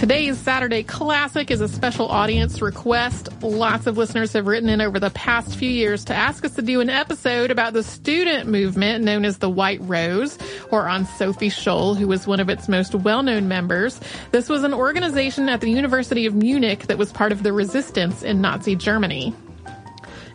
Today's Saturday Classic is a special audience request. Lots of listeners have written in over the past few years to ask us to do an episode about the student movement known as the White Rose, or on Sophie Scholl, who was one of its most well-known members. This was an organization at the University of Munich that was part of the resistance in Nazi Germany.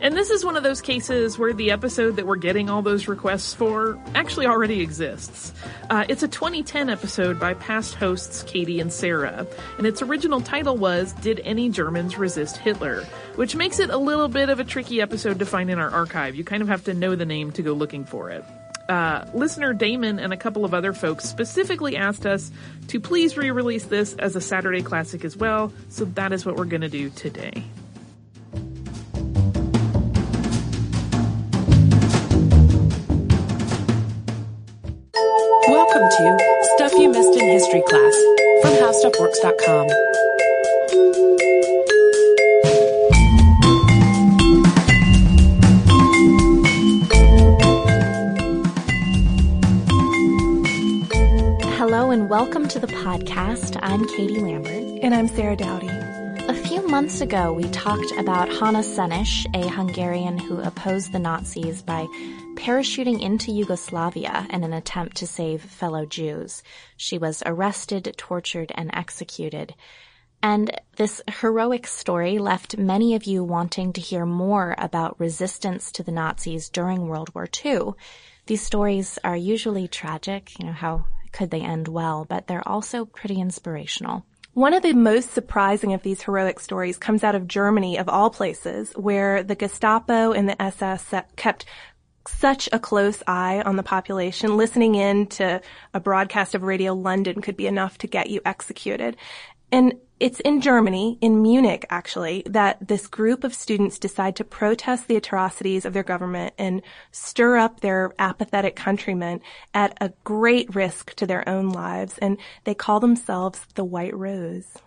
And this is one of those cases where the episode that we're getting all those requests for actually already exists. Uh, it's a 2010 episode by past hosts Katie and Sarah, and its original title was Did Any Germans Resist Hitler? Which makes it a little bit of a tricky episode to find in our archive. You kind of have to know the name to go looking for it. Uh, listener Damon and a couple of other folks specifically asked us to please re-release this as a Saturday classic as well, so that is what we're gonna do today. Welcome to Stuff You Missed in History Class from HowStuffWorks.com. Hello and welcome to the podcast. I'm Katie Lambert. And I'm Sarah Dowdy. A few months ago, we talked about Hanna Szenes, a Hungarian who opposed the Nazis by parachuting into Yugoslavia in an attempt to save fellow Jews. She was arrested, tortured, and executed. And this heroic story left many of you wanting to hear more about resistance to the Nazis during World War II. These stories are usually tragic, you know, how could they end well, but they're also pretty inspirational. One of the most surprising of these heroic stories comes out of Germany, of all places, where the Gestapo and the SS kept such a close eye on the population. Listening in to a broadcast of Radio London could be enough to get you executed. And it's in Germany, in Munich actually, that this group of students decide to protest the atrocities of their government and stir up their apathetic countrymen at a great risk to their own lives. And they call themselves the White Rose.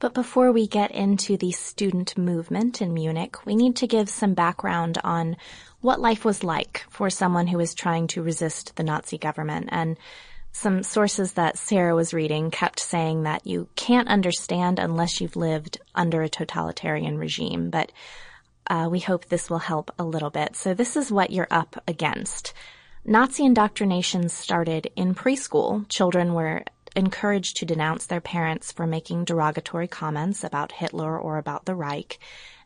But before we get into the student movement in Munich, we need to give some background on what life was like for someone who was trying to resist the Nazi government. And some sources that Sarah was reading kept saying that you can't understand unless you've lived under a totalitarian regime. But uh, we hope this will help a little bit. So this is what you're up against. Nazi indoctrination started in preschool. Children were encouraged to denounce their parents for making derogatory comments about Hitler or about the Reich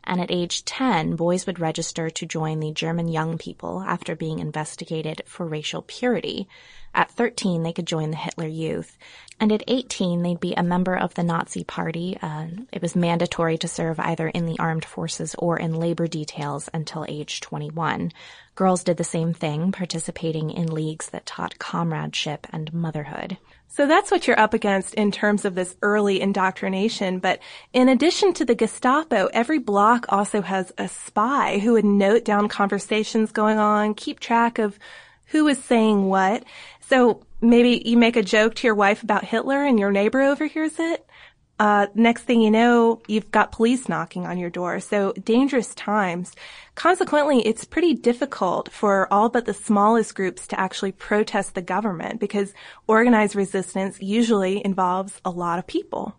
and at age 10, boys would register to join the German Young People after being investigated for racial purity. At 13, they could join the Hitler Youth. And at 18, they'd be a member of the Nazi Party. Uh, it was mandatory to serve either in the armed forces or in labor details until age 21. Girls did the same thing, participating in leagues that taught comradeship and motherhood. So that's what you're up against in terms of this early indoctrination. But in addition to the Gestapo, every block also has a spy who would note down conversations going on, keep track of who is saying what. So maybe you make a joke to your wife about Hitler and your neighbor overhears it. Uh, next thing you know, you've got police knocking on your door. So dangerous times. Consequently, it's pretty difficult for all but the smallest groups to actually protest the government because organized resistance usually involves a lot of people.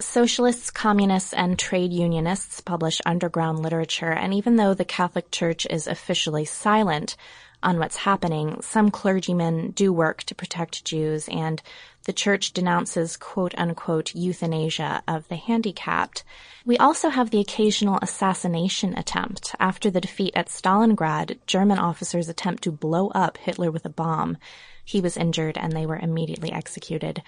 Socialists, communists, and trade unionists publish underground literature, and even though the Catholic Church is officially silent on what's happening, some clergymen do work to protect Jews, and the church denounces quote unquote euthanasia of the handicapped. We also have the occasional assassination attempt. After the defeat at Stalingrad, German officers attempt to blow up Hitler with a bomb. He was injured and they were immediately executed.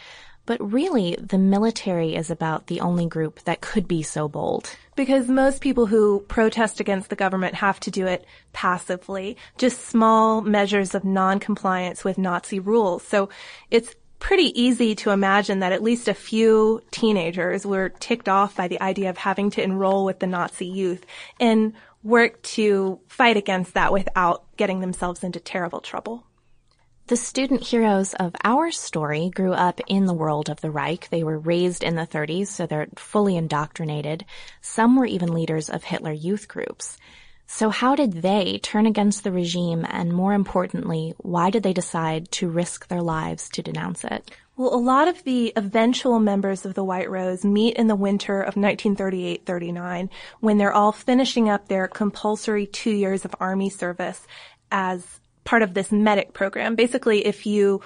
But really, the military is about the only group that could be so bold. Because most people who protest against the government have to do it passively, just small measures of non-compliance with Nazi rules. So it's pretty easy to imagine that at least a few teenagers were ticked off by the idea of having to enroll with the Nazi youth and work to fight against that without getting themselves into terrible trouble. The student heroes of our story grew up in the world of the Reich. They were raised in the 30s, so they're fully indoctrinated. Some were even leaders of Hitler youth groups. So how did they turn against the regime and more importantly, why did they decide to risk their lives to denounce it? Well, a lot of the eventual members of the White Rose meet in the winter of 1938-39 when they're all finishing up their compulsory two years of army service as part of this medic program. Basically, if you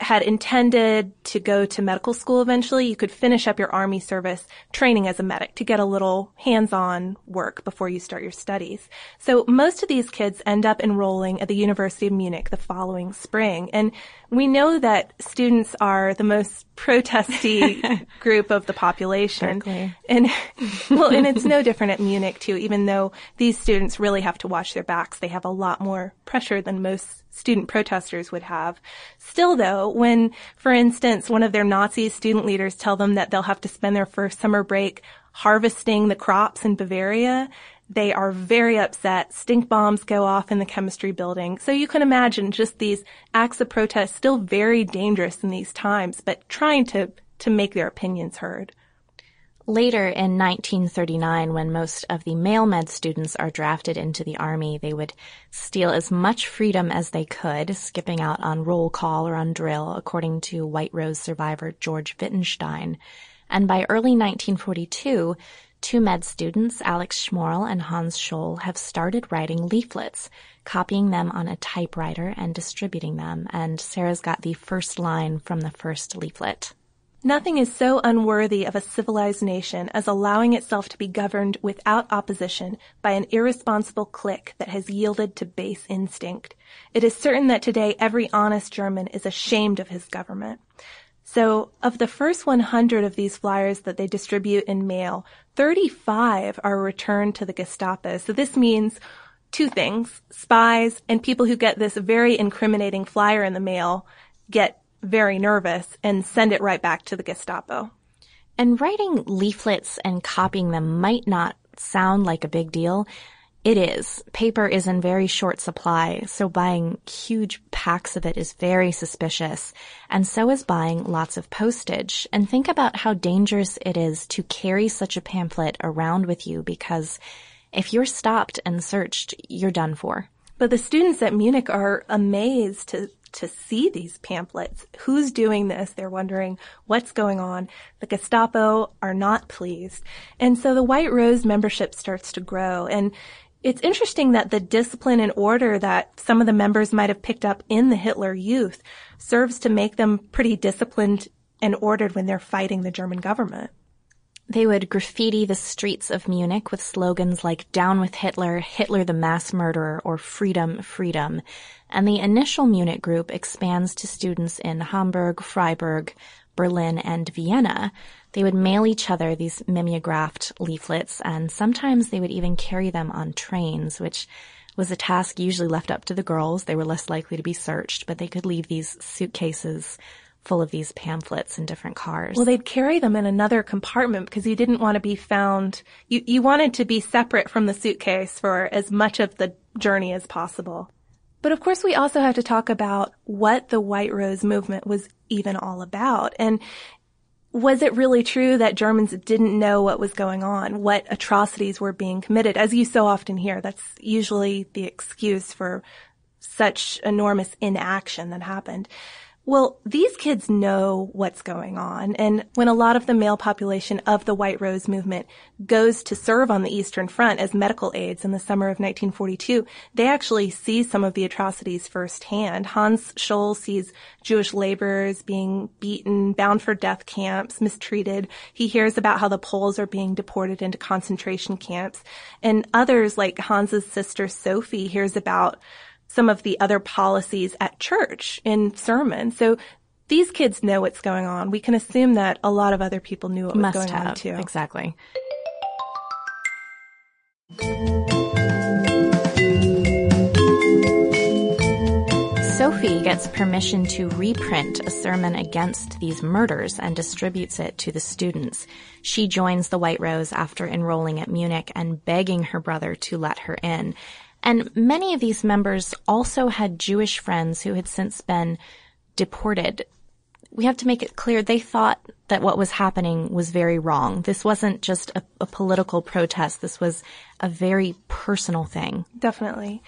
had intended to go to medical school eventually, you could finish up your army service training as a medic to get a little hands-on work before you start your studies. So most of these kids end up enrolling at the University of Munich the following spring. And we know that students are the most protesty group of the population. Certainly. And well, and it's no different at Munich too, even though these students really have to watch their backs. They have a lot more pressure than most student protesters would have. Still though, when, for instance, one of their Nazi student leaders tell them that they'll have to spend their first summer break harvesting the crops in Bavaria, they are very upset. Stink bombs go off in the chemistry building. So you can imagine just these acts of protest still very dangerous in these times, but trying to, to make their opinions heard. Later in 1939, when most of the male med students are drafted into the army, they would steal as much freedom as they could, skipping out on roll call or on drill, according to White Rose survivor George Wittenstein. And by early 1942, two med students, Alex Schmorell and Hans Scholl, have started writing leaflets, copying them on a typewriter and distributing them. And Sarah's got the first line from the first leaflet. Nothing is so unworthy of a civilized nation as allowing itself to be governed without opposition by an irresponsible clique that has yielded to base instinct. It is certain that today every honest German is ashamed of his government. So of the first 100 of these flyers that they distribute in mail, 35 are returned to the Gestapo. So this means two things. Spies and people who get this very incriminating flyer in the mail get very nervous and send it right back to the Gestapo. And writing leaflets and copying them might not sound like a big deal. It is. Paper is in very short supply, so buying huge packs of it is very suspicious. And so is buying lots of postage. And think about how dangerous it is to carry such a pamphlet around with you because if you're stopped and searched, you're done for. But the students at Munich are amazed to to see these pamphlets. Who's doing this? They're wondering what's going on. The Gestapo are not pleased. And so the White Rose membership starts to grow. And it's interesting that the discipline and order that some of the members might have picked up in the Hitler Youth serves to make them pretty disciplined and ordered when they're fighting the German government. They would graffiti the streets of Munich with slogans like Down with Hitler, Hitler the mass murderer, or Freedom, Freedom. And the initial Munich group expands to students in Hamburg, Freiburg, Berlin, and Vienna. They would mail each other these mimeographed leaflets, and sometimes they would even carry them on trains, which was a task usually left up to the girls. They were less likely to be searched, but they could leave these suitcases full of these pamphlets in different cars. Well, they'd carry them in another compartment because you didn't want to be found. You, you wanted to be separate from the suitcase for as much of the journey as possible. But of course, we also have to talk about what the White Rose movement was even all about. And was it really true that Germans didn't know what was going on, what atrocities were being committed? As you so often hear, that's usually the excuse for such enormous inaction that happened. Well, these kids know what's going on. And when a lot of the male population of the White Rose movement goes to serve on the Eastern Front as medical aides in the summer of 1942, they actually see some of the atrocities firsthand. Hans Scholl sees Jewish laborers being beaten, bound for death camps, mistreated. He hears about how the Poles are being deported into concentration camps. And others, like Hans's sister Sophie, hears about some of the other policies at church in sermons. So these kids know what's going on. We can assume that a lot of other people knew what Must was going have. on too. Exactly. Sophie gets permission to reprint a sermon against these murders and distributes it to the students. She joins the White Rose after enrolling at Munich and begging her brother to let her in. And many of these members also had Jewish friends who had since been deported. we have to make it clear they thought that what was happening was very wrong. This wasn't just a, a political protest. This was a very personal thing. Definitely.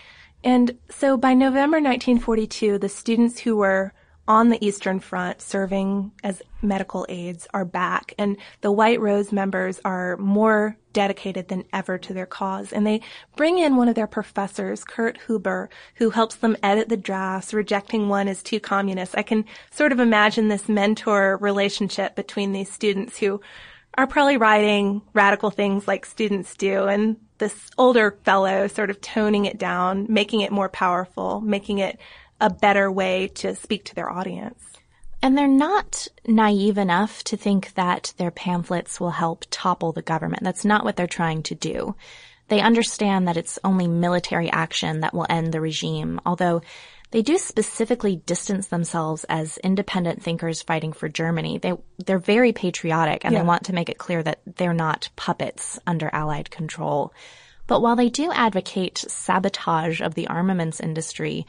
And so by November 1942, the students who were on the Eastern Front serving as medical aides are back and the White Rose members are more dedicated than ever to their cause. And they bring in one of their professors, Kurt Huber, who helps them edit the drafts, rejecting one as too communist. I can sort of imagine this mentor relationship between these students who are probably writing radical things like students do and this older fellow sort of toning it down, making it more powerful, making it a better way to speak to their audience. And they're not naive enough to think that their pamphlets will help topple the government. That's not what they're trying to do. They understand that it's only military action that will end the regime, although they do specifically distance themselves as independent thinkers fighting for Germany. They, they're very patriotic and yeah. they want to make it clear that they're not puppets under Allied control. But while they do advocate sabotage of the armaments industry,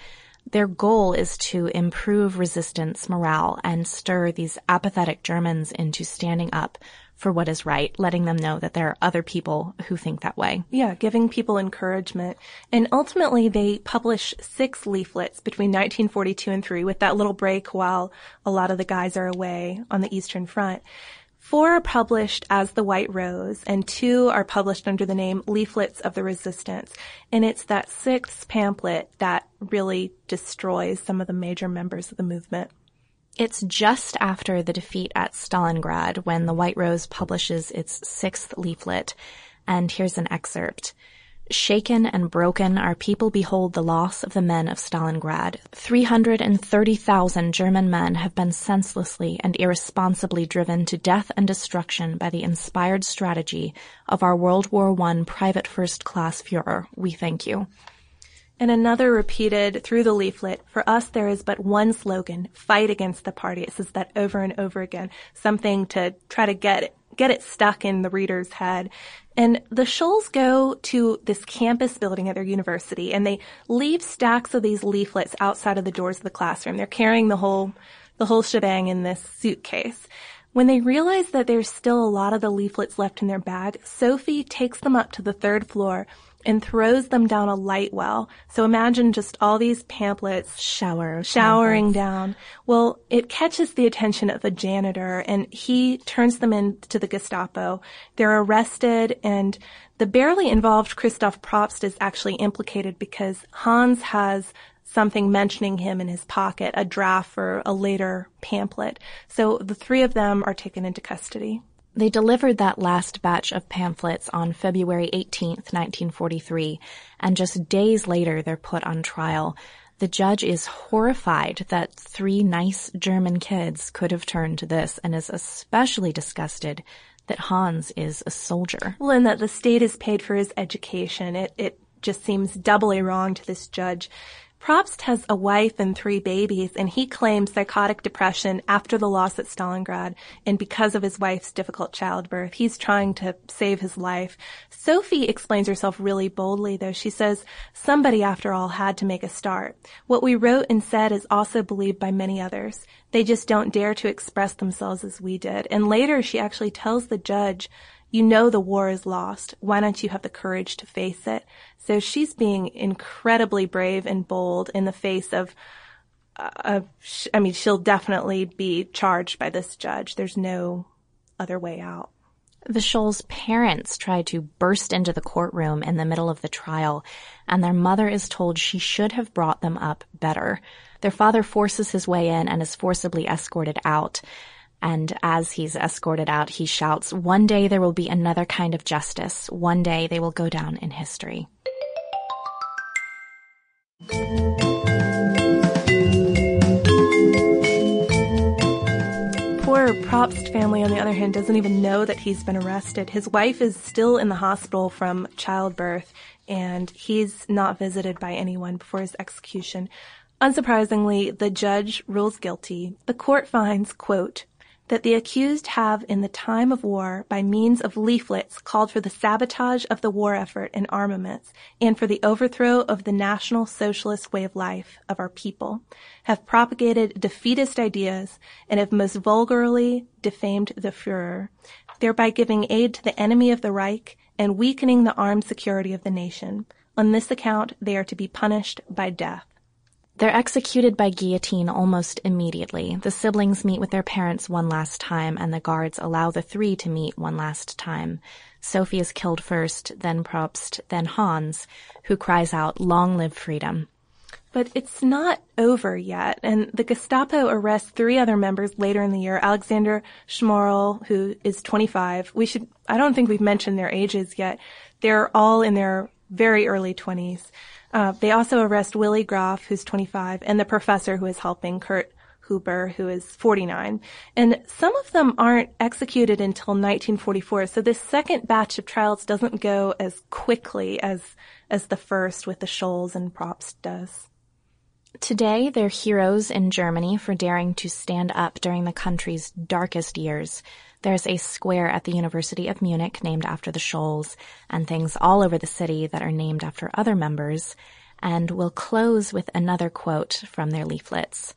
their goal is to improve resistance morale and stir these apathetic Germans into standing up for what is right, letting them know that there are other people who think that way. Yeah, giving people encouragement. And ultimately they publish six leaflets between 1942 and 3 with that little break while a lot of the guys are away on the Eastern Front. Four are published as The White Rose, and two are published under the name Leaflets of the Resistance. And it's that sixth pamphlet that really destroys some of the major members of the movement. It's just after the defeat at Stalingrad when The White Rose publishes its sixth leaflet, and here's an excerpt. Shaken and broken, our people behold the loss of the men of Stalingrad. 330,000 German men have been senselessly and irresponsibly driven to death and destruction by the inspired strategy of our World War I private first class Fuhrer. We thank you. And another repeated through the leaflet, for us there is but one slogan, fight against the party. It says that over and over again, something to try to get get it stuck in the reader's head. And the Scholls go to this campus building at their university and they leave stacks of these leaflets outside of the doors of the classroom. They're carrying the whole, the whole shebang in this suitcase. When they realize that there's still a lot of the leaflets left in their bag, Sophie takes them up to the third floor and throws them down a light well. So imagine just all these pamphlets shower showering pamphlets. down. Well, it catches the attention of a janitor and he turns them in to the Gestapo. They're arrested and the barely involved Christoph Probst is actually implicated because Hans has something mentioning him in his pocket, a draft for a later pamphlet. So the three of them are taken into custody. They delivered that last batch of pamphlets on February 18th, 1943, and just days later they're put on trial. The judge is horrified that three nice German kids could have turned to this and is especially disgusted that Hans is a soldier. Well, and that the state has paid for his education. It, it just seems doubly wrong to this judge. Probst has a wife and three babies, and he claims psychotic depression after the loss at Stalingrad and because of his wife's difficult childbirth. He's trying to save his life. Sophie explains herself really boldly, though. She says, somebody, after all, had to make a start. What we wrote and said is also believed by many others. They just don't dare to express themselves as we did. And later, she actually tells the judge, you know the war is lost. Why don't you have the courage to face it? So she's being incredibly brave and bold in the face of, uh, I mean, she'll definitely be charged by this judge. There's no other way out. The Scholls' parents try to burst into the courtroom in the middle of the trial, and their mother is told she should have brought them up better. Their father forces his way in and is forcibly escorted out. And as he's escorted out, he shouts, one day there will be another kind of justice. One day they will go down in history. Poor Probst family, on the other hand, doesn't even know that he's been arrested. His wife is still in the hospital from childbirth, and he's not visited by anyone before his execution. Unsurprisingly, the judge rules guilty. The court finds, quote, that the accused have in the time of war by means of leaflets called for the sabotage of the war effort and armaments and for the overthrow of the national socialist way of life of our people, have propagated defeatist ideas and have most vulgarly defamed the Führer, thereby giving aid to the enemy of the Reich and weakening the armed security of the nation. On this account, they are to be punished by death. They're executed by guillotine almost immediately. The siblings meet with their parents one last time, and the guards allow the three to meet one last time. Sophie is killed first, then Probst, then Hans, who cries out, Long live freedom. But it's not over yet, and the Gestapo arrests three other members later in the year. Alexander Schmorell, who is 25. We should, I don't think we've mentioned their ages yet. They're all in their very early 20s. Uh, they also arrest Willi Graf, who's 25, and the professor who is helping, Kurt Huber, who is 49. And some of them aren't executed until 1944. So this second batch of trials doesn't go as quickly as, as the first with the Scholls and Probst does. Today, they're heroes in Germany for daring to stand up during the country's darkest years. There's a square at the University of Munich named after the Scholls, and things all over the city that are named after other members. And we'll close with another quote from their leaflets.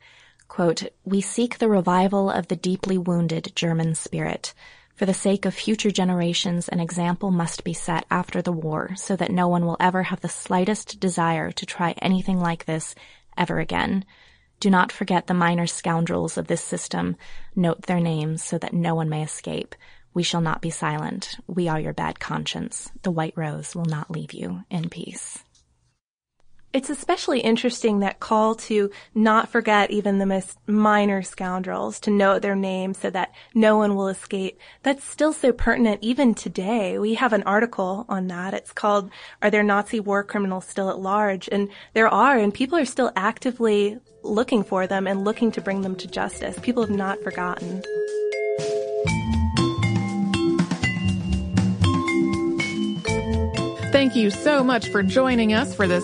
Quote, We seek the revival of the deeply wounded German spirit. For the sake of future generations, an example must be set after the war so that no one will ever have the slightest desire to try anything like this ever again. Do not forget the minor scoundrels of this system. Note their names so that no one may escape. We shall not be silent. We are your bad conscience. The white rose will not leave you in peace. It's especially interesting that call to not forget even the most minor scoundrels, to note their names so that no one will escape. That's still so pertinent even today. We have an article on that. It's called, Are There Nazi War Criminals Still at Large? And there are, and people are still actively looking for them and looking to bring them to justice. People have not forgotten. Thank you so much for joining us for this